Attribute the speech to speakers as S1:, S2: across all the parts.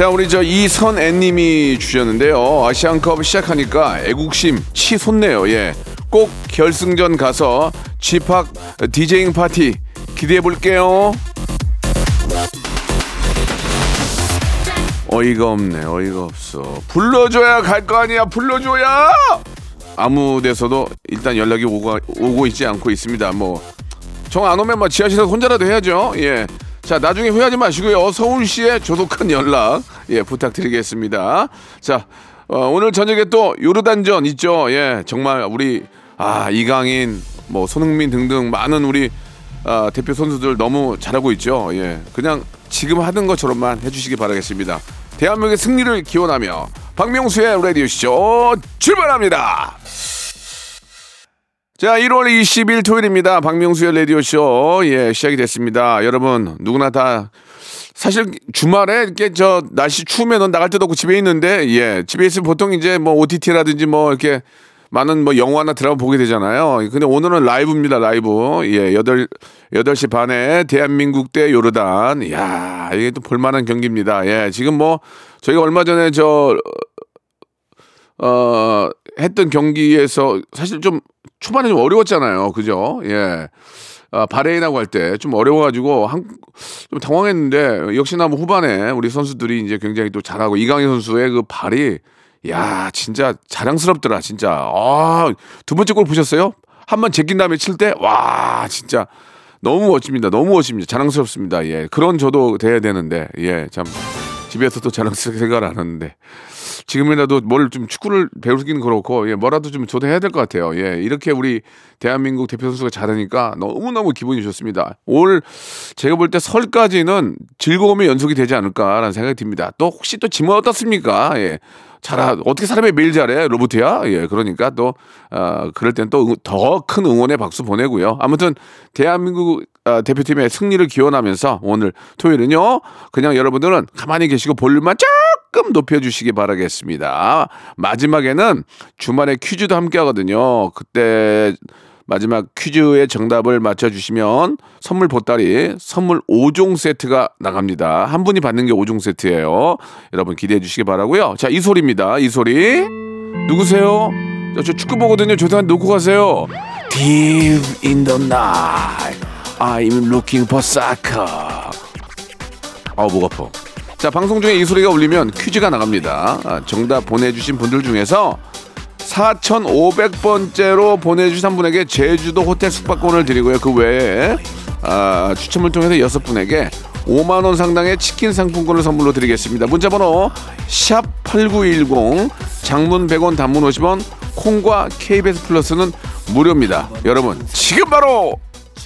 S1: 자 우리 저 이선애님이 주셨는데요. 아시안컵 시작하니까 애국심 치솟네요. 예 꼭 결승전 가서 p 디제잉 파티 기대해 볼게요. 어이가 없네 어이가 없어. 불러줘야 갈 거 아니야 불러줘야! 아무 데서도 일단 연락이 오고, 오고 있지 않고 있습니다. 뭐 정 안 오면 뭐 지하실에서 혼자라도 해야죠. 예 자 나중에 후회하지 마시고요 서울시에 조속한 연락 예 부탁드리겠습니다 자 어, 오늘 저녁에 또 요르단전 있죠 예 정말 우리 아 이강인 뭐 손흥민 등등 많은 우리 아, 대표 선수들 너무 잘하고 있죠. 예, 그냥 지금 하는 것처럼만 해주시기 바라겠습니다. 대한민국의 승리를 기원하며 박명수의 라디오 쇼 출발합니다. 자, 1월 20일 토요일입니다. 박명수의 라디오 쇼 예, 시작이 됐습니다. 여러분 누구나 다 사실 주말에 이렇게 저 날씨 추우면 나갈 데도 없고 집에 있는데 예, 집에 있으면 보통 이제 뭐 OTT라든지 뭐 이렇게 많은 뭐 영화나 드라마 보게 되잖아요. 근데 오늘은 라이브입니다, 라이브. 예, 8, 8시 반에 대한민국 대 요르단. 이야, 이게 또 볼만한 경기입니다. 예, 지금 뭐, 저희가 얼마 전에 저, 어, 했던 경기에서 사실 좀 초반에 좀 어려웠잖아요. 그죠? 예. 아, 바레인하고 할 때 좀 어려워가지고 한, 좀 당황했는데 역시나 뭐 후반에 우리 선수들이 이제 굉장히 또 잘하고 이강인 선수의 그 발이 야 진짜 자랑스럽더라 진짜 아두 번째 골 보셨어요? 한 번 제낀 다음에 칠 때 와 진짜 너무 멋집니다 너무 멋집니다 자랑스럽습니다 예 그런 저도 돼야 되는데 예 참 집에서 또 자랑스럽게 생각을 안 하는데 지금이라도 뭘 좀 축구를 배우기는 그렇고 예 뭐라도 좀 저도 해야 될 것 같아요. 예 이렇게 우리 대한민국 대표 선수가 잘하니까 너무 너무 기분이 좋습니다. 올 제가 볼 때 설까지는 즐거움의 연속이 되지 않을까라는 생각이 듭니다. 또 혹시 또 지면 어떻습니까? 예 잘하 어떻게 사람이 매일 잘해 로봇이야? 예 그러니까 또 어, 그럴 땐 또 더 큰 응원의 박수 보내고요. 아무튼 대한민국 어, 대표팀의 승리를 기원하면서 오늘 토요일은요 그냥 여러분들은 가만히 계시고 볼륨만 조금 높여주시기 바라겠습니다 마지막에는 주말에 퀴즈도 함께 하거든요 그때 마지막 퀴즈의 정답을 맞춰주시면 선물 보따리 선물 5종 세트가 나갑니다. 한 분이 받는 게 5종 세트예요. 여러분 기대해 주시기 바라고요. 자, 이 소리입니다. 이 소리. 누구세요? 저, 저 축구 보거든요. 죄송한데 놓고 가세요. Deep in the night, I'm looking for soccer. 아우 목 아파. 자, 방송 중에 이 소리가 울리면 퀴즈가 나갑니다. 아, 정답 보내주신 분들 중에서 4,500번째로 보내주신 한 분에게 제주도 호텔 숙박권을 드리고요. 그 외에 아, 추첨을 통해서 여섯 분에게 5만 원 상당의 치킨 상품권을 선물로 드리겠습니다. 문자 번호 샵 #8910 장문 100원, 단문 50원, 콩과 KBS 플러스는 무료입니다. 여러분 지금 바로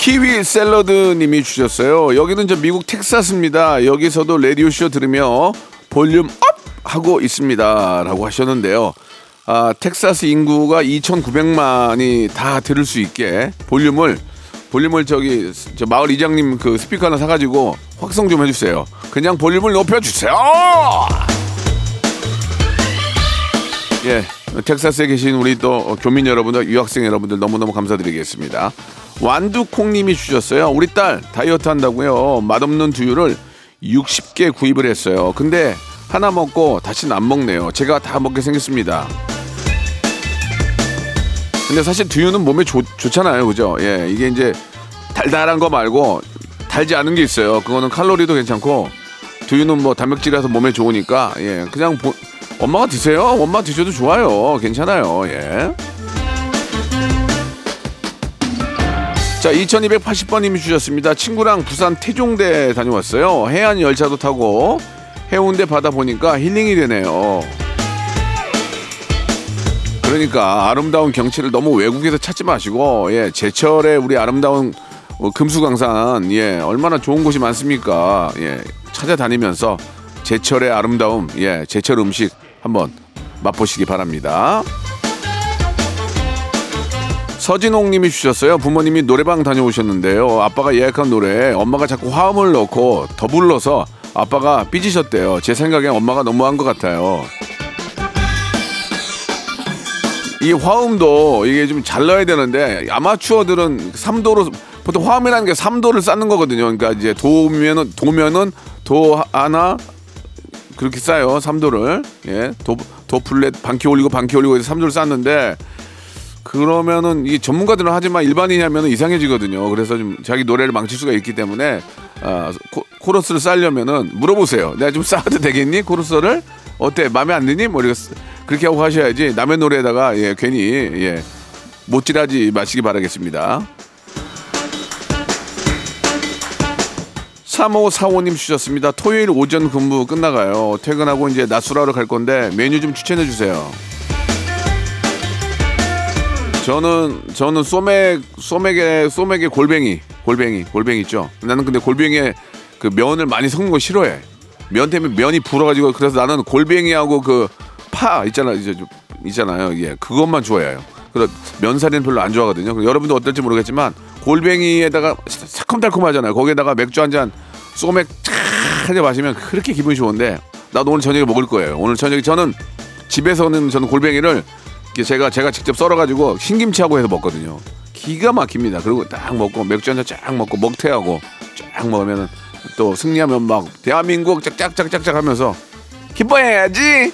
S1: 키위 샐러드 님이 주셨어요. 여기는 저 미국 텍사스입니다. 여기서도 라디오쇼 들으며 볼륨 up! 하고 있습니다. 라고 하셨는데요. 아, 텍사스 인구가 2,900만이 다 들을 수 있게 볼륨을 볼륨을 저기 저 마을 이장님 그 스피커 하나 사가지고 확성 좀 해주세요. 그냥 볼륨을 높여주세요. 예, 텍사스에 계신 우리 또 교민 여러분들, 유학생 여러분들 너무너무 감사드리겠습니다. 완두콩님이 주셨어요. 우리 딸 다이어트 한다고요. 맛없는 두유를 60개 구입을 했어요. 근데 하나 먹고 다시는 안 먹네요. 제가 다 먹게 생겼습니다. 근데 사실 두유는 몸에 좋, 좋잖아요. 그죠? 예. 이게 이제 달달한 거 말고 달지 않은 게 있어요. 그거는 칼로리도 괜찮고 두유는 뭐 단백질이라서 몸에 좋으니까 예. 그냥 보- 엄마가 드세요. 엄마 드셔도 좋아요. 괜찮아요. 예. 자, 2280번님이 주셨습니다. 친구랑 부산 태종대 다녀왔어요. 해안 열차도 타고 해운대 바다 보니까 힐링이 되네요. 그러니까 아름다운 경치를 너무 외국에서 찾지 마시고 예 제철에 우리 아름다운 어, 금수강산 예 얼마나 좋은 곳이 많습니까 예 찾아다니면서 제철의 아름다움 예 제철 음식 한번 맛보시기 바랍니다. 서진홍 님이 주셨어요. 부모님이 노래방 다녀오셨는데요. 아빠가 예약한 노래에 엄마가 자꾸 화음을 넣고 더 불러서 아빠가 삐지셨대요. 제 생각엔 엄마가 너무한 것 같아요. 이 화음도 이게 좀 잘 넣어야 되는데 아마추어들은 3도로 보통 화음이라는 게 3도를 쌓는 거거든요. 그러니까 이제 도면은 도면은 도 하나 그렇게 쌓요. 3도를. 예. 도, 도 플랫 반키 올리고 반키 올리고 해서 3도를 쌓는데 그러면은 이 전문가들은 하지만 일반인이 하면은 이상해지거든요. 그래서 좀 자기 노래를 망칠 수가 있기 때문에 아, 코, 코러스를 쌓려면은 물어보세요. 내가 좀 쌓아도 되겠니? 코러스를 어때? 마음에 안 드니? 뭐 이렇게 쓰- 그렇게 하고 하셔야지 남의 노래에다가 예 괜히 예 못질하지 마시기 바라겠습니다. 3545님 주셨습니다. 토요일 오전 근무 끝나가요. 퇴근하고 이제 낮술하러 갈 건데 메뉴 좀 추천해 주세요. 저는 저는 소맥 소맥의 소맥의 골뱅이 골뱅이 골뱅이 있죠. 나는 근데 골뱅이에 그 면을 많이 섞는 거 싫어해. 면 때문에 면이 불어가지고 그래서 나는 골뱅이하고 그 파 있잖아 이제 좀 있잖아요. 예 그것만 좋아해요. 그래서 면사리는 별로 안 좋아하거든요. 여러분도 어떨지 모르겠지만 골뱅이에다가 새콤달콤하잖아요. 거기에다가 맥주 한 잔 소맥 쫙하게 마시면 그렇게 기분이 좋은데 나도 오늘 저녁에 먹을 거예요. 오늘 저녁에 저는 집에서는 저는 골뱅이를 제가 제가 직접 썰어가지고 신김치하고 해서 먹거든요. 기가 막힙니다. 그리고 딱 먹고 맥주 한 잔 쫙 먹고 먹태하고 쫙 먹으면 또 승리하면 막 대한민국 짝짝짝짝짝 하면서 기뻐해야지.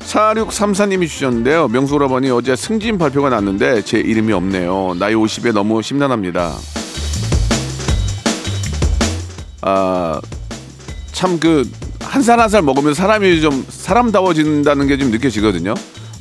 S1: 4634님이 주셨는데요. 명수 오라버니 어제 승진 발표가 났는데 제 이름이 없네요. 나이 50에 너무 심란합니다. 아, 참 그 한 살 한 살 먹으면 사람이 좀 사람다워진다는 게 좀 느껴지거든요.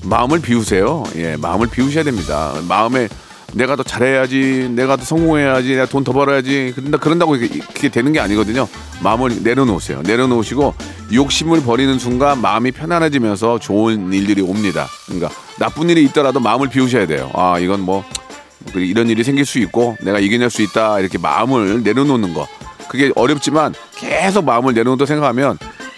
S1: 마음을 비우세요. 예, 마음을 비우셔야 됩니다. 마음에 내가 더 잘해야지, 내가 더 성공해야지, 내가 돈 더 벌어야지. 그런다 그런다고 이게, 되는 게 아니거든요. 마음을 내려놓으세요. 내려놓으시고 욕심을 버리는 순간 마음이 편안해지면서 좋은 일들이 옵니다. 그러니까 나쁜 일이 있더라도 마음을 비우셔야 돼요. 아, 이건 뭐그 이런 일이 생길 수 있고 내가 이겨낼 수 있다 이렇게 마음을 내려놓는 거 그게 어렵지만 계속 마음을 내려놓는다 생각하면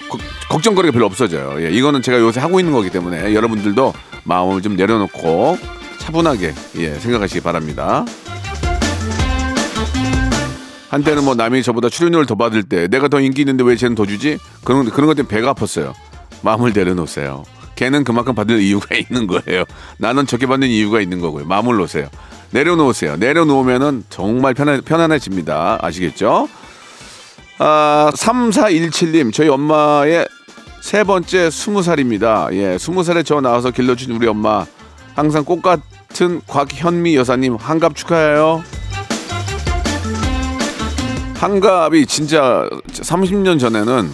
S1: 거- 걱정거리가 별로 없어져요. 예, 이거는 제가 요새 하고 있는 거기 때문에 여러분들도 마음을 좀 내려놓고 차분하게 예, 생각하시기 바랍니다. 한때는 뭐 남이 저보다 출연료를 더 받을 때 내가 더 인기 있는데 왜 쟤는 더 주지? 그런 그런 것 때문에 배가 아팠어요. 마음을 내려놓으세요. 걔는 그만큼 받을 이유가 있는 거예요. 나는 저렇게 받는 이유가 있는 거고요. 마음을 놓으세요. 내려놓으세요. 내려놓으면은 정말 편안, 편안해집니다. 아시겠죠? 아, 3417님, 저희 엄마의 세 번째 스무 살입니다. 예, 스무 살에 저 나와서 길러준 우리 엄마. 항상 꽃 같은 곽현미 여사님, 한갑 축하해요. 한갑이 진짜 30년 전에는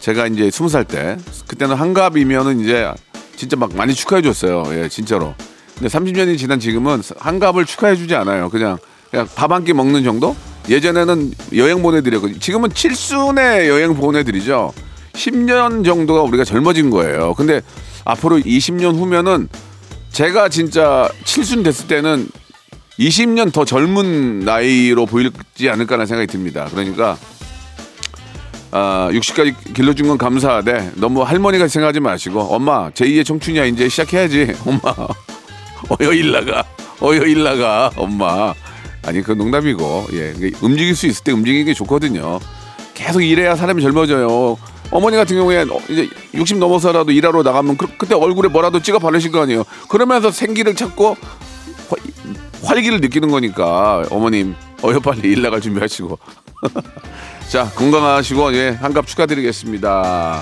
S1: 제가 이제 20살 때 그때는 한갑이면은 이제 진짜 막 많이 축하해 줬어요. 예, 진짜로. 근데 30년이 지난 지금은 한갑을 축하해 주지 않아요. 그냥 그냥 밥 한 끼 먹는 정도? 예전에는 여행 보내드렸고 지금은 칠순에 여행 보내드리죠. 10년 정도가 우리가 젊어진 거예요. 근데 앞으로 20년 후면은 제가 진짜 칠순 됐을 때는 20년 더 젊은 나이로 보이지 않을까라는 생각이 듭니다. 그러니까 아, 60까지 길러준 건 감사하되 너무 할머니가 생각하지 마시고 엄마 제2의 청춘이야 이제 시작해야지 엄마 어여 일나가 어여 일나가 엄마 아니 그 농담이고. 예. 움직일 수 있을 때 움직이는 게 좋거든요. 계속 일해야 사람이 젊어져요. 어머니 같은 경우에 어, 이제 60 넘어서라도 일하러 나가면 그, 그때 얼굴에 뭐라도 찍어 바르실 거 아니에요. 그러면서 생기를 찾고 화- 활기를 느끼는 거니까 어머님 어여 빨리 일 나갈 준비하시고. 자 건강하시고 예 한갑 축하드리겠습니다.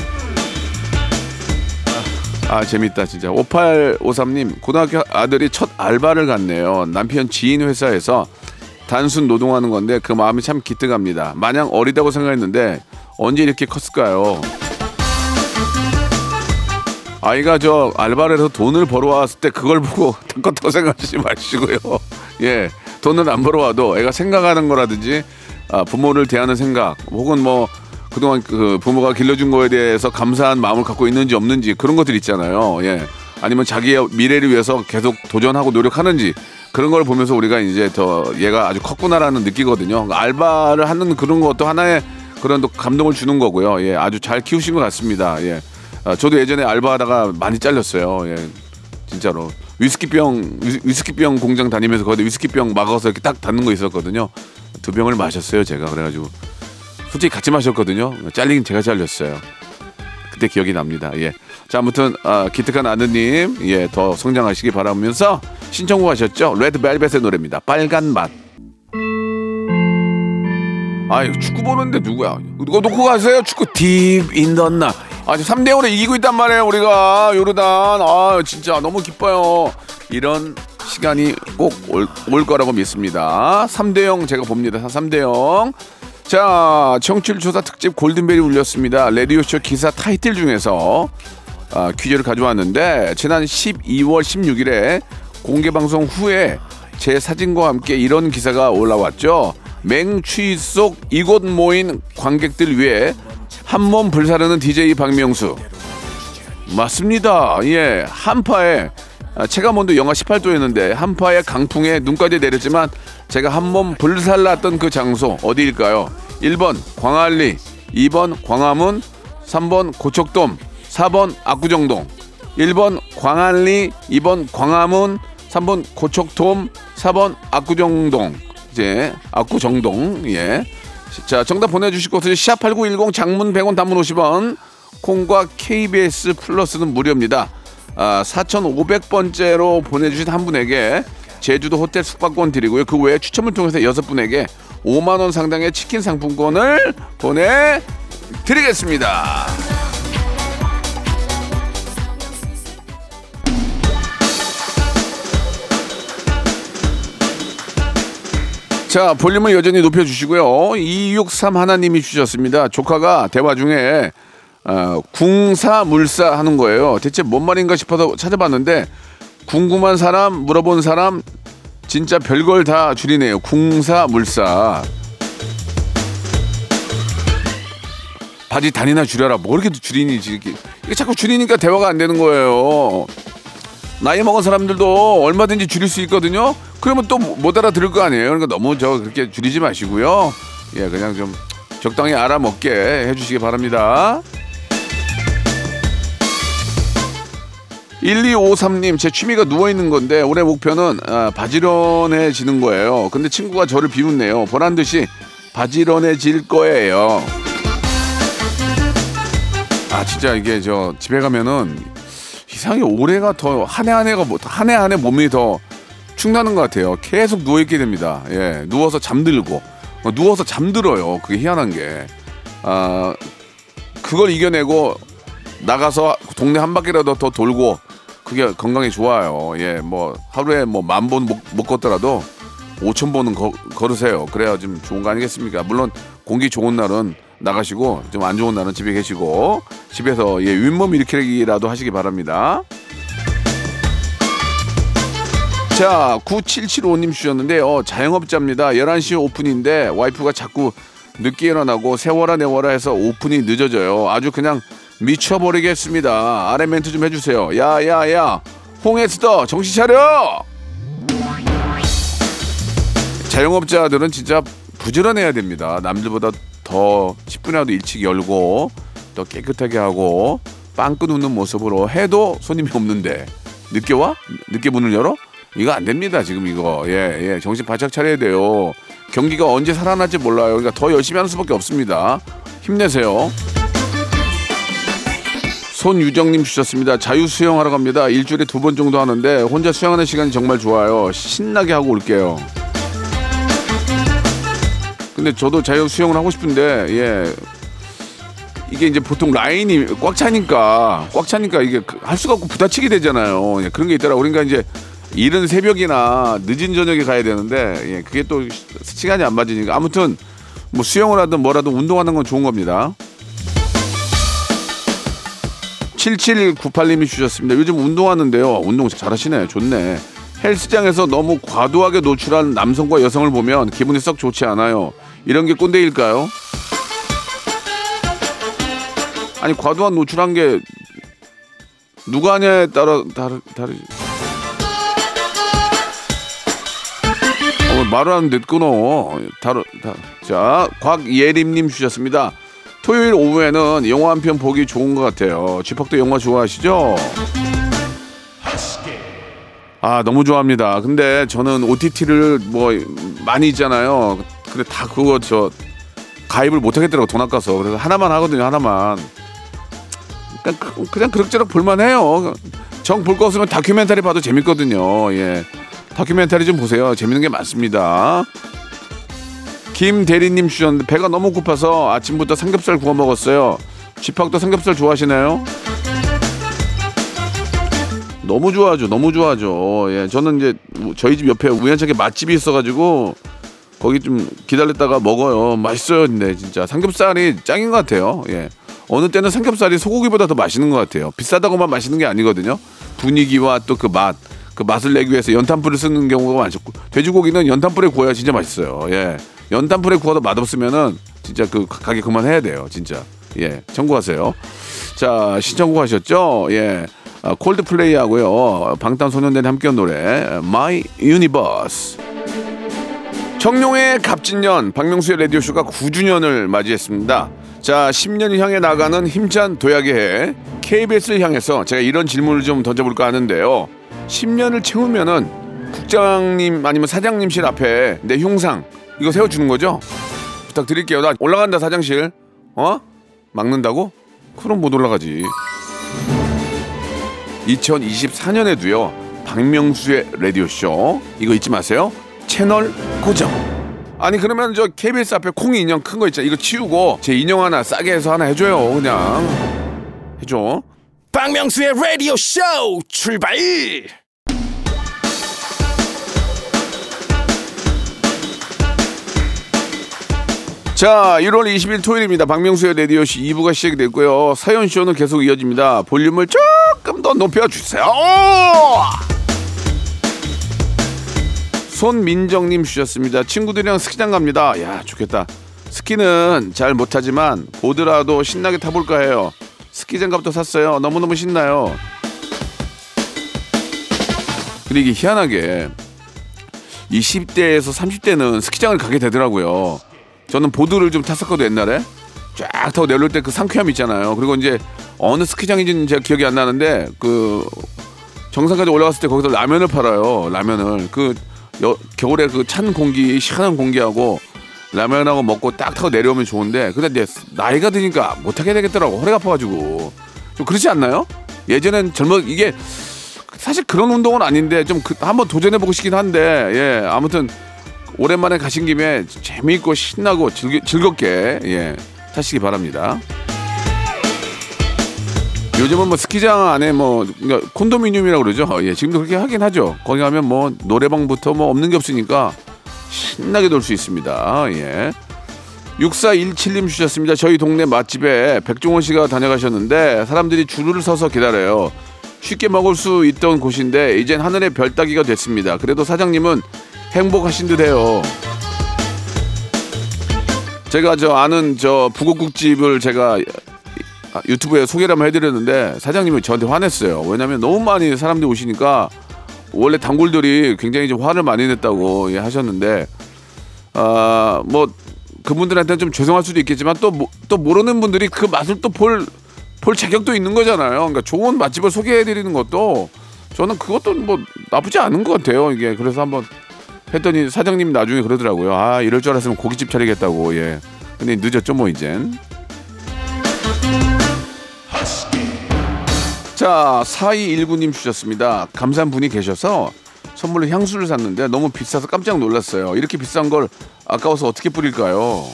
S1: 아 재밌다 진짜. 5853님 고등학교 아들이 첫 알바를 갔네요. 남편 지인 회사에서 단순 노동하는 건데 그 마음이 참 기특합니다 마냥 어리다고 생각했는데 언제 이렇게 컸을까요 아이가 저 알바를 해서 돈을 벌어왔을 때 그걸 보고 덕같다고 생각하지 마시고요 예 돈을 안 벌어와도 애가 생각하는 거라든지 아, 부모를 대하는 생각 혹은 뭐 그동안 그 부모가 길러준 거에 대해서 감사한 마음을 갖고 있는지 없는지 그런 것들 있잖아요. 예. 아니면 자기의 미래를 위해서 계속 도전하고 노력하는지 그런 걸 보면서 우리가 이제 더 얘가 아주 컸구나라는 느끼거든요. 그러니까 알바를 하는 그런 것도 하나의 그런 또 감동을 주는 거고요. 예, 아주 잘 키우신 것 같습니다. 예. 아, 저도 예전에 알바하다가 많이 잘렸어요. 예. 진짜로 위스키병 위- 위스키병 공장 다니면서 거기 위스키병 막아서 이렇게 딱 닫는 거 있었거든요. 두 병을 마셨어요, 제가 그래 가지고 솔직히 같이 마셨거든요. 잘리긴 제가 잘렸어요. 그때 기억이 납니다. 예. 자, 아무튼 아, 기특한 아드님, 예, 더 성장하시기 바라면서 신청곡 하셨죠? 레드벨벳의 노래입니다. 빨간 맛. 아, 이거 축구 보는데 누구야? 이거 놓고 가세요. 축구 딥 인던나. 아, 지금 3대 5로 이기고 있단 말이에요. 우리가 요르단. 아, 진짜 너무 기뻐요. 이런 시간이 꼭올 거라고 믿습니다. 3대 0 제가 봅니다. 3대 0. 자, 청취율 조사 특집 골든벨이 울렸습니다. 레디오쇼 기사 타이틀 중에서 아, 퀴즈를 가져왔는데 지난 12월 16일에 공개 방송 후에 제 사진과 함께 이런 기사가 올라왔죠. 맹추위 속 이곳 모인 관객들 위해 한몸 불사르는 DJ 박명수. 맞습니다. 예, 한파에 아, 체감온도 영하 18도였는데 한파에 강풍에 눈까지 내렸지만 제가 한몸 불살랐던 그 장소 어디일까요? 1번 광안리, 2번 광화문, 3번 고척돔, 4번 압구정동. 1번 광안리, 2번 광화문, 3번 고척돔, 4번 압구정동. 이제 압구정동. 예. 자, 정답 보내주실 곳은 샵8910 장문 100원 단문 50원 콩과 KBS 플러스는 무료입니다. 아, 4,500번째로 보내주신 한 분에게 제주도 호텔 숙박권 드리고요. 그 외에 추첨을 통해서 여섯 분에게 5만 원 상당의 치킨 상품권을 보내드리겠습니다. 자, 볼륨을 여전히 높여주시고요. 263 하나님이 주셨습니다. 조카가 대화 중에 어, 궁사물사 하는 거예요. 대체 뭔 말인가 싶어서 찾아봤는데 궁금한 사람, 물어본 사람 진짜 별걸 다 줄이네요. 궁사물사. 바지 단이나 줄여라. 뭐 이렇게 줄이니 이게 자꾸 줄이니까 대화가 안 되는 거예요. 나이 먹은 사람들도 얼마든지 줄일 수 있거든요. 그러면 또 못 알아들을 거 아니에요. 그러니까 너무 저 그렇게 줄이지 마시고요. 예, 그냥 좀 적당히 알아먹게 해주시기 바랍니다. 1253님, 제 취미가 누워있는 건데, 올해 목표는 아, 바지런해지는 거예요. 근데 친구가 저를 비웃네요. 보란 듯이 바지런해질 거예요. 아, 진짜 이게 저 집에 가면은 이상하게 올해가 더 한 해 한 해가 뭐, 한해 한 해 몸이 더 축나는 것 같아요. 계속 누워 있게 됩니다. 예, 누워서 잠들고, 어, 누워서 잠들어요. 그게 희한한 게. 아, 그걸 이겨내고 나가서 동네 한 바퀴라도 더 돌고 그게 건강에 좋아요. 예, 뭐 하루에 뭐 만 번 못 못 걷더라도 5천 번은 거, 걸으세요. 그래야 좀 좋은 거 아니겠습니까? 물론 공기 좋은 날은 나가시고 좀 안 좋은 날은 집에 계시고 집에서 예, 윗몸 일으키기라도 하시기 바랍니다. 자, 9775님 주셨는데요. 자영업자입니다. 11시 오픈인데 와이프가 자꾸 늦게 일어나고 세워라 내워라 해서 오픈이 늦어져요. 아주 그냥 미쳐버리겠습니다. 아래 멘트 좀 해주세요. 야, 야, 야. 홍에스더 정신 차려! 자영업자들은 진짜 부지런해야 됩니다. 남들보다 더 10분이라도 일찍 열고 더 깨끗하게 하고 빵 끊는 모습으로 해도 손님이 없는데 늦게 와? 늦게 문을 열어? 이거 안 됩니다. 지금 이거 예, 예. 정신 바짝 차려야 돼요. 경기가 언제 살아날지 몰라요. 그러니까 더 열심히 하는 수밖에 없습니다. 힘내세요. 손유정님 주셨습니다. 자유 수영하러 갑니다. 일주일에 두 번 정도 하는데 혼자 수영하는 시간이 정말 좋아요. 신나게 하고 올게요. 근데 저도 자유 수영을 하고 싶은데 예 이게 이제 보통 라인이 꽉 차니까 꽉 차니까 이게 그- 할 수가 없고 부딪히게 되잖아요. 예, 그런 게 있더라고. 그러니까 이제 이른 새벽이나 늦은 저녁에 가야 되는데 예, 그게 또 시- 시간이 안 맞으니까 아무튼 뭐 수영을 하든 뭐라든 운동하는 건 좋은 겁니다. 7798님이 주셨습니다. 요즘 운동하는데요. 운동 잘하시네. 좋네. 헬스장에서 너무 과도하게 노출한 남성과 여성을 보면 기분이 썩 좋지 않아요. 이런 게 꼰대일까요? 아니 과도한 노출한 게 누가 하냐에 따라 다르 다르지. 어, 말을 하는데 끊어. 다르 다. 자, 곽예림님 주셨습니다. 토요일 오후에는 영화 한 편 보기 좋은 것 같아요. 쥐팍도 영화 좋아하시죠? 아 너무 좋아합니다. 근데 저는 OTT를 뭐 많이 있잖아요. 근데 다 그거 저 가입을 못 하겠더라고 돈 아까서 그래서 하나만 하거든요 하나만. 그냥, 그- 그냥 그럭저럭 볼만해요. 정 볼 거 없으면 다큐멘터리 봐도 재밌거든요. 예, 다큐멘터리 좀 보세요. 재밌는 게 많습니다. 김 대리님 주셨는데 배가 너무 고파서 아침부터 삼겹살 구워 먹었어요. 집학도 삼겹살 좋아하시나요? 너무 좋아하죠. 너무 좋아하죠. 예, 저는 이제 저희 집 옆에 우연찮게 맛집이 있어가지고 거기 좀 기다렸다가 먹어요. 맛있어요. 근데 진짜 삼겹살이 짱인 것 같아요. 예. 어느 때는 삼겹살이 소고기보다 더 맛있는 것 같아요. 비싸다고만 맛있는 게 아니거든요. 분위기와 또 그 맛, 그 맛을 내기 위해서 연탄불을 쓰는 경우가 많죠. 돼지고기는 연탄불에 구워야 진짜 맛있어요. 예. 연탄불에 구워도 맛없으면은 진짜 그 가게 그만해야 돼요. 진짜. 예. 청구하세요. 자, 신청곡 하셨죠? 예. 아, 콜드플레이 하고요. 방탄소년단이 함께한 노래 My Universe. 청룡의 갑진년 박명수의 라디오쇼가 9주년을 맞이했습니다. 자, 10년을 향해 나가는 힘찬 도약의 해 KBS를 향해서 제가 이런 질문을 좀 던져볼까 하는데요. 10년을 채우면은 국장님 아니면 사장님실 앞에 내 흉상 이거 세워주는 거죠? 부탁드릴게요. 나 올라간다 사장실. 어? 막는다고? 그럼 못 올라가지. 2024년에도요. 박명수의 라디오 쇼 이거 잊지 마세요. 채널 고정. 아니 그러면 저 KBS 앞에 콩이 인형 큰 거 있잖아. 이거 치우고 제 인형 하나 싸게 해서 하나 해줘요. 그냥 해줘.
S2: 박명수의 라디오 쇼 출발
S1: 자, 1월 20일 토요일입니다. 박명수의 라디오쇼 2부가 시작이 됐고요. 사연쇼는 계속 이어집니다. 볼륨을 조금 더 높여주세요. 손민정님 주셨습니다. 친구들이랑 스키장 갑니다. 야, 좋겠다. 스키는 잘 못하지만 보드라도 신나게 타볼까 해요. 스키장 값도 샀어요. 너무너무 신나요. 근데 이게 희한하게 20대에서 30대는 스키장을 가게 되더라고요. 저는 보드를 좀 탔었거든요 옛날에 쫙 타고 내려올 때 그 상쾌함 있잖아요. 그리고 이제 어느 스키장인지는 제가 기억이 안 나는데 그 정상까지 올라갔을 때 거기서 라면을 팔아요. 라면을 그 여- 겨울에 그 찬 공기 시원한 공기하고 라면하고 먹고 딱 타고 내려오면 좋은데 근데 이제 나이가 드니까 못 하게 되겠더라고 허리가 아파가지고 좀 그렇지 않나요? 예전엔 젊어 이게 사실 그런 운동은 아닌데 좀 그- 한번 도전해보고 싶긴 한데 예 아무튼 오랜만에 가신 김에 재미있고 신나고 즐겨, 즐겁게 예 타시기 바랍니다. 요즘은 뭐 스키장 안에 뭐 그러니까 콘도미니엄이라고 그러죠. 예, 지금도 그렇게 하긴 하죠. 거기 가면 뭐 노래방부터 뭐 없는 게 없으니까 신나게 놀 수 있습니다. 예. 6417님 주셨습니다. 저희 동네 맛집에 백종원 씨가 다녀가셨는데 사람들이 줄을 서서 기다려요. 쉽게 먹을 수 있던 곳인데 이젠 하늘의 별 따기가 됐습니다. 그래도 사장님은 행복하신 듯 해요. 제가 저 아는 저 부곡국집을 제가 아, 유튜브에 소개를 한번 해드렸는데 사장님이 저한테 화냈어요. 왜냐하면 너무 많이 사람들이 오시니까 원래 단골들이 굉장히 좀 화를 많이 냈다고 예, 하셨는데 아 뭐 그분들한테는 좀 죄송할 수도 있겠지만 또또 모르는 분들이 그 맛을 또볼볼 자격도 있는 거잖아요. 그러니까 좋은 맛집을 소개해드리는 것도 저는 그것도 뭐 나쁘지 않은 것 같아요. 이게 그래서 한번 했더니 사장님이 나중에 그러더라고요. 아 이럴 줄 알았으면 고깃집 차리겠다고 예. 근데 늦었죠 뭐 이젠. 자, 4219님 주셨습니다. 감사한 분이 계셔서 선물로 향수를 샀는데 너무 비싸서 깜짝 놀랐어요. 이렇게 비싼 걸 아까워서 어떻게 뿌릴까요?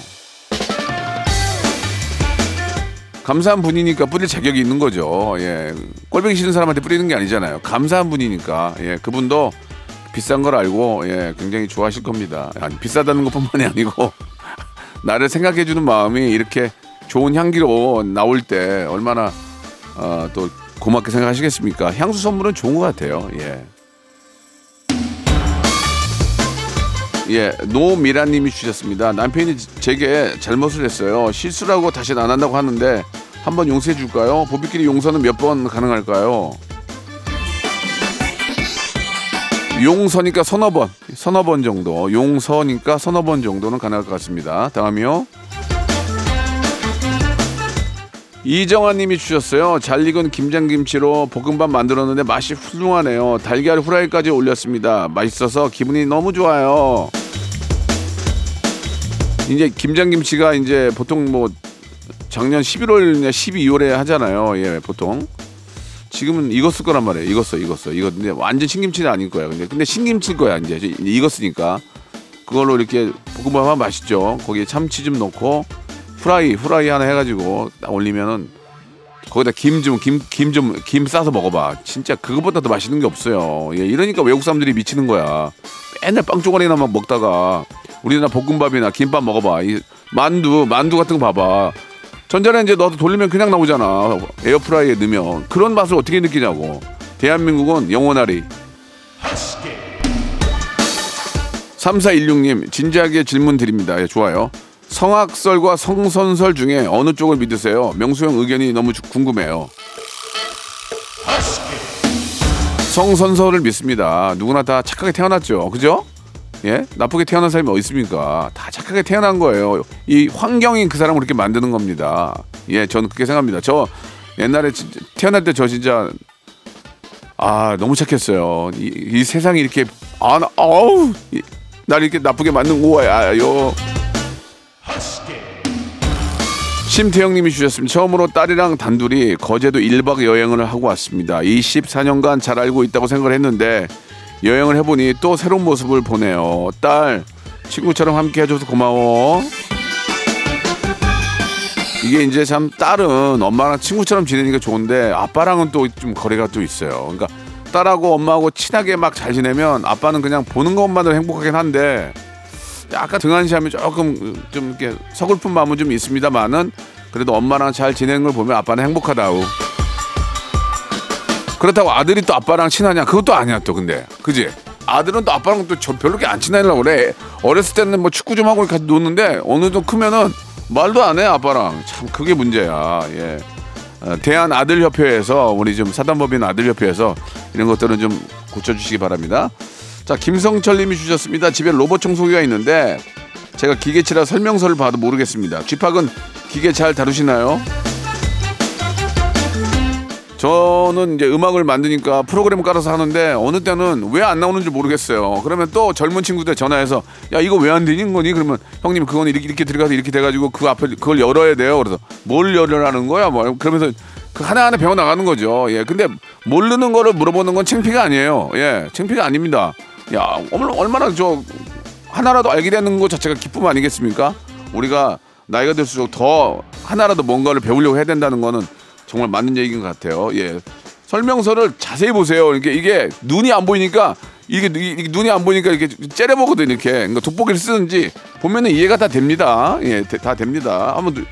S1: 감사한 분이니까 뿌릴 자격이 있는 거죠. 예. 꼴보기 싫은 사람한테 뿌리는 게 아니잖아요. 감사한 분이니까. 예. 그분도 비싼 걸 알고 예, 굉장히 좋아하실 겁니다. 아니, 비싸다는 것뿐만이 아니고 나를 생각해 주는 마음이 이렇게 좋은 향기로 나올 때 얼마나 어, 또 고맙게 생각하시겠습니까? 향수 선물은 좋은 것 같아요. 예. 예, 노미라님이 주셨습니다. 남편이 제게 잘못을 했어요. 실수라고 다시는 안 한다고 하는데 한번 용서해 줄까요? 보비끼리 용서는 몇 번 가능할까요? 용서니까 서너 번, 서너 번 정도. 용서니까 서너 번 정도는 가능할 것 같습니다. 다음이요. 이정아님이 주셨어요. 잘 익은 김장김치로 볶음밥 만들었는데 맛이 훌륭하네요. 달걀 후라이까지 올렸습니다. 맛있어서 기분이 너무 좋아요. 이제 김장김치가 이제 보통 뭐 작년 11월이나 12월에 하잖아요. 예, 보통. 지금은 익었을 거란 말이에요. 익었어, 익었어. 이거 근데 완전 신김치는 아닐 거야. 근데 근데 신김치일 거야 이제 익었으니까 그걸로 이렇게 볶음밥 하면 맛있죠. 거기에 참치 좀 넣고 후라이 후라이 하나 해가지고 딱 올리면은 거기다 김 좀 김 김 좀김 싸서 먹어봐. 진짜 그것보다 더 맛있는 게 없어요. 예, 이러니까 외국 사람들이 미치는 거야. 맨날 빵막 먹다가 우리나라 볶음밥이나 김밥 먹어봐. 이 만두 만두 같은 거 봐봐. 전자레인지에 넣어서 돌리면 그냥 나오잖아. 에어프라이에 넣으면 그런 맛을 어떻게 느끼냐고. 대한민국은 영원하리. 3416님 진지하게 질문 드립니다. 예, 좋아요. 성악설과 성선설 중에 어느 쪽을 믿으세요? 명수형 의견이 너무 주- 궁금해요. 성선설을 믿습니다. 누구나 다 착하게 태어났죠. 그죠? 예? 나쁘게 태어난 사람이 어디 있습니까? 다 착하게 태어난 거예요. 이 환경이 그 사람을 그렇게 만드는 겁니다. 예, 저는 그렇게 생각합니다. 저 옛날에 태어날 때 저 진짜 아 너무 착했어요. 이, 이 세상이 이렇게 아 이- 날 이렇게 나쁘게 만든 거야요. 심태영님이 주셨습니다. 처음으로 딸이랑 단둘이 거제도 1박 여행을 하고 왔습니다. 24년간 잘 알고 있다고 생각을 했는데 여행을 해보니 또 새로운 모습을 보네요. 딸 친구처럼 함께 해줘서 고마워. 이게 이제 참 딸은 엄마랑 친구처럼 지내니까 좋은데 아빠랑은 또 좀 거리가 또 있어요. 그러니까 딸하고 엄마하고 친하게 막 잘 지내면 아빠는 그냥 보는 것만으로 행복하긴 한데 약간 등한시하면 조금 좀 이렇게 서글픈 마음은 좀 있습니다만은 그래도 엄마랑 잘 지내는 걸 보면 아빠는 행복하다고. 그렇다고 아들이 또 아빠랑 친하냐? 그것도 아니야 또 근데 그지? 아들은 또 아빠랑 또 저- 별로 이렇게 안 친하려고 그래. 어렸을 때는 뭐 축구 좀 하고 같이 노는데 어느 정도 크면은 말도 안 해 아빠랑 참 그게 문제야. 예. 어, 대한 아들 협회에서 우리 좀 사단법인 아들 협회에서 이런 것들은 좀 고쳐주시기 바랍니다. 자 김성철님이 주셨습니다. 집에 로봇 청소기가 있는데 제가 기계치라 설명서를 봐도 모르겠습니다. 쥐팍은 기계 잘 다루시나요? 저는 이제 음악을 만드니까 프로그램 깔아서 하는데 어느 때는 왜 안 나오는지 모르겠어요. 그러면 또 젊은 친구들 전화해서 야 이거 왜 안 되는 거니? 그러면 형님 그건 이렇게 이렇게 들어가서 이렇게 돼가지고 그 앞에 그걸 열어야 돼요. 그래서 뭘 열으라는 거야? 뭐 그러면서 그 하나하나 배워 나가는 거죠. 예. 근데 모르는 거를 물어보는 건 창피가 아니에요. 예. 창피가 아닙니다. 야 얼마나 저 하나라도 알게 되는 것 자체가 기쁨 아니겠습니까? 우리가 나이가 들수록 더 하나라도 뭔가를 배우려고 해야 된다는 거는 정말 맞는 얘기인 것 같아요. 예. 설명서를 자세히 보세요. 이게 이게 눈이 안 보이니까 이게, 이게 눈이 안 보이니까 이렇게 째려보거든 이렇게. 그러니까 돋보기를 쓰는지 보면은 이해가 다 됩니다. 예, 되- 다 됩니다. 한번 도-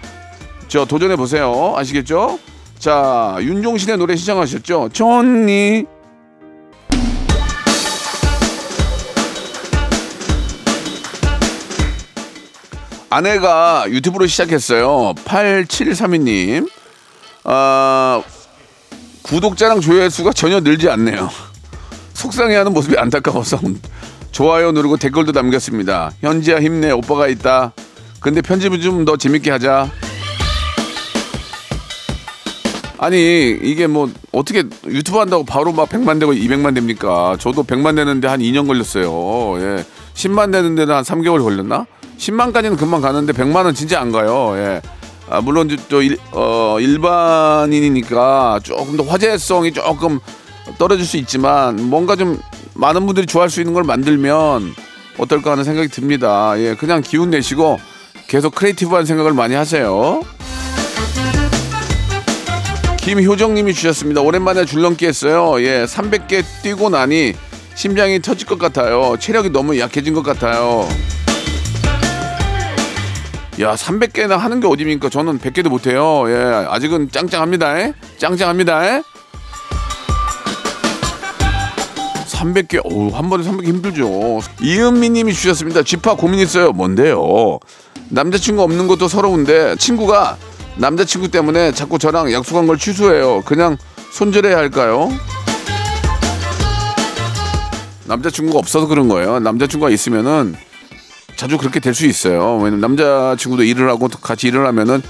S1: 저 도전해 보세요. 아시겠죠? 자, 윤종신의 노래 시청하셨죠? 좋니? 아내가 유튜브로 시작했어요. 8732님. 아, 구독자랑 조회수가 전혀 늘지 않네요. 속상해하는 모습이 안타까워서 좋아요 누르고 댓글도 남겼습니다. 현지야 힘내 오빠가 있다. 근데 편집을 좀더 재밌게 하자. 아니 이게 뭐 어떻게 유튜브 한다고 바로 막 100만 되고 200만 됩니까? 저도 100만 되는데 한 2년 걸렸어요. 예. 10만 되는 데는 한 3개월 걸렸나? 10만까지는 금방 가는데 100만은 진짜 안 가요. 예. 아, 물론 또 일, 어, 일반인이니까 조금 더 화제성이 조금 떨어질 수 있지만 뭔가 좀 많은 분들이 좋아할 수 있는 걸 만들면 어떨까 하는 생각이 듭니다. 예, 그냥 기운 내시고 계속 creative한 생각을 많이 하세요. 김효정님이 주셨습니다. 오랜만에 줄넘기 했어요. 예, 300개 뛰고 나니 심장이 터질 것 같아요. 체력이 너무 약해진 것 같아요. 야, 300개나 하는 게 어딥니까? 저는 100개도 못 해요. 예, 아직은 짱짱합니다. 에? 짱짱합니다. 에? 300개, 어우, 한 번에 300개 힘들죠. 이은미 님이 주셨습니다. 쥐파 고민 있어요. 뭔데요? 남자친구 없는 것도 서러운데, 친구가 남자친구 때문에 자꾸 저랑 약속한 걸 취소해요. 그냥 손절해야 할까요? 남자친구가 없어서 그런 거예요. 남자친구가 있으면은 자주 그렇게 될 수 있어요. 왜냐면 남자친구도 일을 하고 또 같이 일을 하면은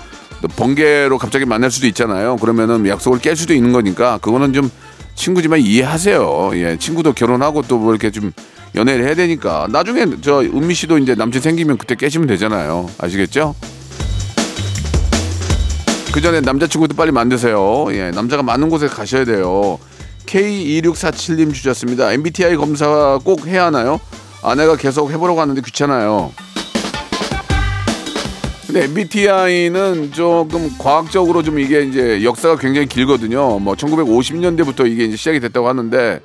S1: 또 번개로 갑자기 만날 수도 있잖아요. 그러면은 약속을 깰 수도 있는 거니까 그거는 좀 친구지만 이해하세요. 예, 친구도 결혼하고 또 뭐 이렇게 좀 연애를 해야 되니까 나중에 저 은미 씨도 이제 남친 생기면 그때 깨시면 되잖아요. 아시겠죠? 그 전에 남자친구도 빨리 만드세요. 예, 남자가 많은 곳에 가셔야 돼요. K2647님 주셨습니다. MBTI 검사 꼭 해야 하나요? 아내가 계속 해보라고 하는데 귀찮아요. 근데 MBTI는 조금 과학적으로 좀 이게 이제 역사가 굉장히 길거든요. 뭐 1950년대부터 이게 이제 시작이 됐다고 하는데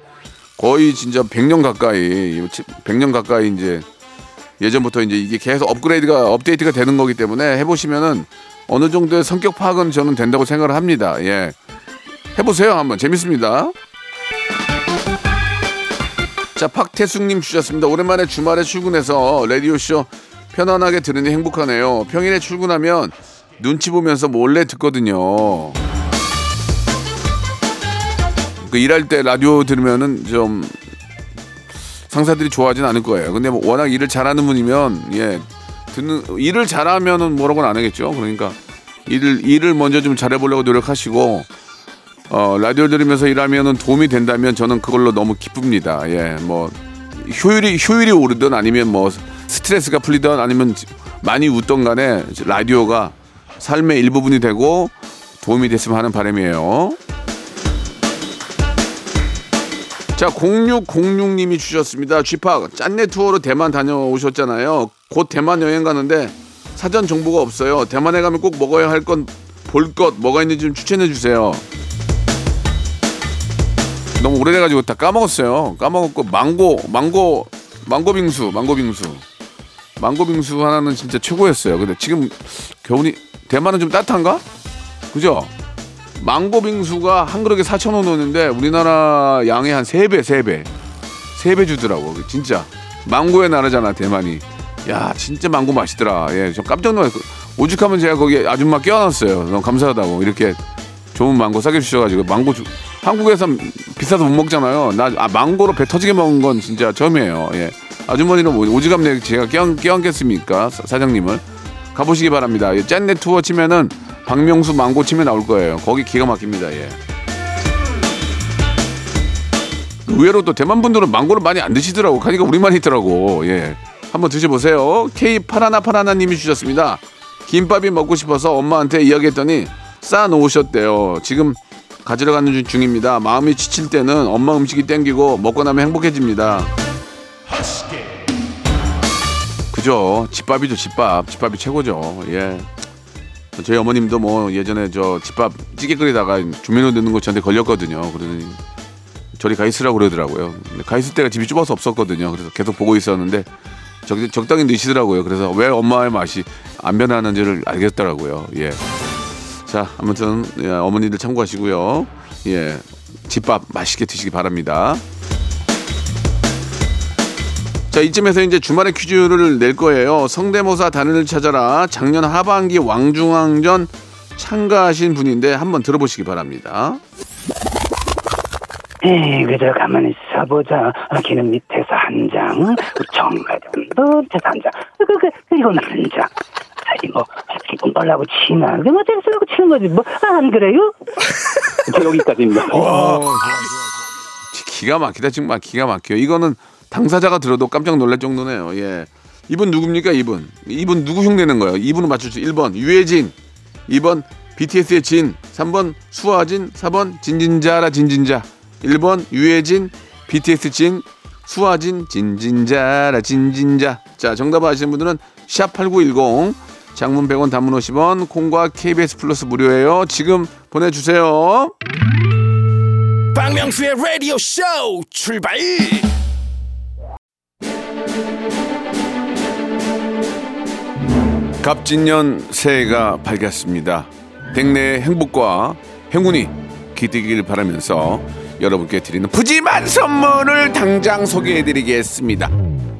S1: 거의 진짜 100년 가까이 100년 가까이 이제 예전부터 이제 이게 계속 업그레이드가 업데이트가 되는 거기 때문에 해보시면은 어느 정도의 성격 파악은 저는 된다고 생각을 합니다. 예. 해보세요 한번 재밌습니다. 자 박태숙님 주셨습니다. 오랜만에 주말에 출근해서 라디오 쇼 편안하게 들으니 행복하네요. 평일에 출근하면 눈치 보면서 몰래 듣거든요. 그 일할 때 라디오 들으면은 좀 상사들이 좋아하진 않을 거예요. 근데 뭐 워낙 일을 잘하는 분이면 예 듣는 일을 잘하면은 뭐라고는 안 하겠죠. 그러니까 일을 일을 먼저 좀 잘해보려고 노력하시고 어 라디오 들으면서 일하면은 도움이 된다면 저는 그걸로 너무 기쁩니다. 예, 뭐 효율이 효율이 오르든 아니면 뭐 스트레스가 풀리든 아니면 많이 웃던 간에 라디오가 삶의 일부분이 되고 도움이 됐으면 하는 바람이에요. 자, 0606님이 주셨습니다. 쥐팍 짠내 투어로 대만 다녀오셨잖아요. 곧 대만 여행 가는데 사전 정보가 없어요. 대만에 가면 꼭 먹어야 할 건 볼 것 뭐가 있는지 좀 추천해 주세요. 너무 오래돼가지고 다 까먹었어요. 까먹었고 망고, 망고, 망고 빙수, 망고 빙수, 망고 빙수 하나는 진짜 최고였어요. 근데 지금 겨울이 대만은 좀 따뜻한가? 그죠? 망고 빙수가 한 그릇에 4,000원 오는데 우리나라 양의 한 3배, 3배. 3배 주더라고. 진짜. 망고의 나라잖아, 대만이. 야, 진짜 망고 맛있더라. 예, 저 깜짝 놀랐어요. 오죽하면 제가 거기 아줌마 껴안았어요. 너무 감사하다고. 이렇게 좋은 망고 싸게 주셔가지고. 망고 주, 한국에서 비싸서 못 먹잖아요. 나, 아, 망고로 배 터지게 먹은 건 진짜 처음이에요. 예. 아주머니는 뭐 오지랖 내 제가 껴안, 껴안겠습니까? 사- 사장님을. 가보시기 바랍니다. 예, 짠내 투어 치면은 박명수 망고 치면 나올 거예요. 거기 기가 막힙니다. 예. 의외로 또 대만 분들은 망고를 많이 안 드시더라고. 가니까 우리만 있더라고. 예. 한번 드셔보세요. K 파라나 파라나님이 주셨습니다. 김밥이 먹고 싶어서 엄마한테 이야기했더니 싸 놓으셨대요. 지금 가지러 가는 중- 중입니다. 마음이 지칠 때는 엄마 음식이 땡기고 먹고 나면 행복해집니다. 그죠. 집밥이죠, 집밥. 집밥이 최고죠. 예. 저희 어머님도 뭐 예전에 저 집밥 찌개 끓이다가 조미료 넣는 거 저한테 걸렸거든요. 그러더니 저리 가 있으라고 그러더라고요. 근데 가 있을 때가 집이 좁아서 없었거든요. 그래서 계속 보고 있었는데 적, 적당히 넣으시더라고요. 그래서 왜 엄마의 맛이 안 변하는지를 알겠더라고요. 예. 자, 아무튼 예, 어머니들 참고하시고요. 예. 집밥 맛있게 드시기 바랍니다. 자, 이쯤에서 이제 주말에 퀴즈를 낼 거예요. 성대모사 단을 찾아라. 작년 하반기 왕중왕전 참가하신 분인데 한번 들어보시기 바랍니다.
S3: 에이, 그저 가만히 있어보자. 아, 기는 밑에서 한 장, 그 정가장도 밑에서 한 장, 그, 그, 그리고는 한 장. 뭐, 기분 달라고 치나. 그게 뭐, 재밌으라고 치는 거지. 뭐, 아, 안 그래요? 저 여기까지입니다.
S1: 기- 기가 막히다 정말 기가 막혀요. 이거는 당사자가 들어도 깜짝 놀랄 정도네요. 예. 이분 누굽니까? 이분. 이분 누구 흉내는 거예요? 이분은 맞출 수 1번 유해진, 2번 BTS의 진, 3번 수아진, 4번 진진자라 진진자. 1번 유해진, BTS 진, 수아진, 진진자라 진진자. 자, 정답 아시는 분들은 샵8910 장문 100원 단문 50원 콩과 KBS 플러스 무료예요. 지금 보내주세요.
S2: 박명수의 라디오 쇼 출발
S1: 갑진년 새해가 밝았습니다. 댁내의 행복과 행운이 깃들길 바라면서 여러분께 드리는 푸짐한 선물을 당장 소개해드리겠습니다.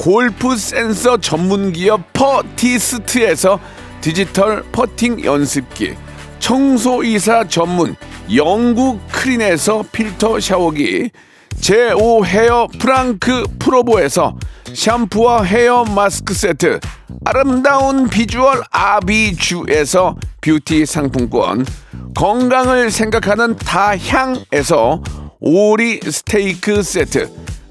S1: 골프 센서 전문 기업 퍼티스트에서 디지털 퍼팅 연습기, 청소이사 전문 영구크린에서 필터 샤워기, 제5 헤어 프랑크 프로보에서 샴푸와 헤어 마스크 세트, 아름다운 비주얼 아비주에서 뷰티 상품권, 건강을 생각하는 다향에서 오리 스테이크 세트,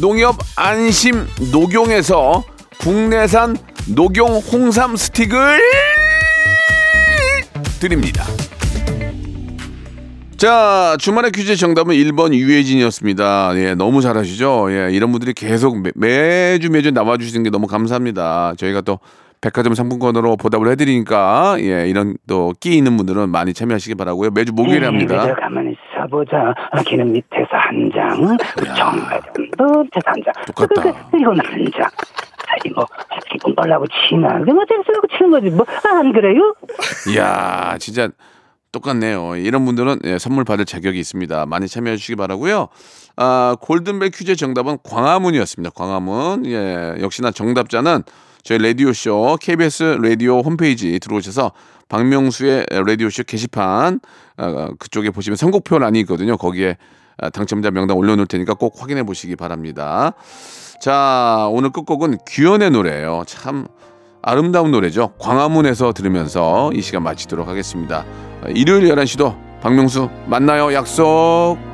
S1: 농협 안심 녹용에서 국내산 녹용 홍삼 스틱을 드립니다. 자, 주말의 퀴즈 정답은 1번 유해진이었습니다. 예, 너무 잘하시죠? 예, 이런 분들이 계속 매, 매주 매주 나와주시는 게 너무 감사합니다. 저희가 또 백화점 상품권으로 보답을 해드리니까, 예, 이런 또 끼 있는 분들은 많이 참여하시기 바라고요. 매주 목요일에 합니다.
S3: 그저 가만히 있어 보자. 아, 기는 밑에서 한 장, 그 정가장도 밑에서 한 장.
S1: 똑같다.
S3: 그, 그, 이건 한 장. 아니 뭐 기분 벌라고 치나 그게 뭐 재밌으라고 치는 거지 뭐 안 그래요?
S1: 이야, 진짜 똑같네요. 이런 분들은 예, 선물 받을 자격이 있습니다. 많이 참여해 주시기 바라고요. 아, 골든벨 퀴즈 정답은 광화문이었습니다. 광화문. 예, 역시나 정답자는 저희 라디오 쇼 KBS 라디오 홈페이지 들어오셔서 박명수의 라디오쇼 게시판 아, 그쪽에 보시면 선곡표 란이 있거든요. 거기에 아, 당첨자 명단 올려놓을 테니까 꼭 확인해 보시기 바랍니다. 자, 오늘 끝곡은 규현의 노래예요. 참 아름다운 노래죠. 광화문에서 들으면서 이 시간 마치도록 하겠습니다. 일요일 11시도 박명수 만나요. 약속.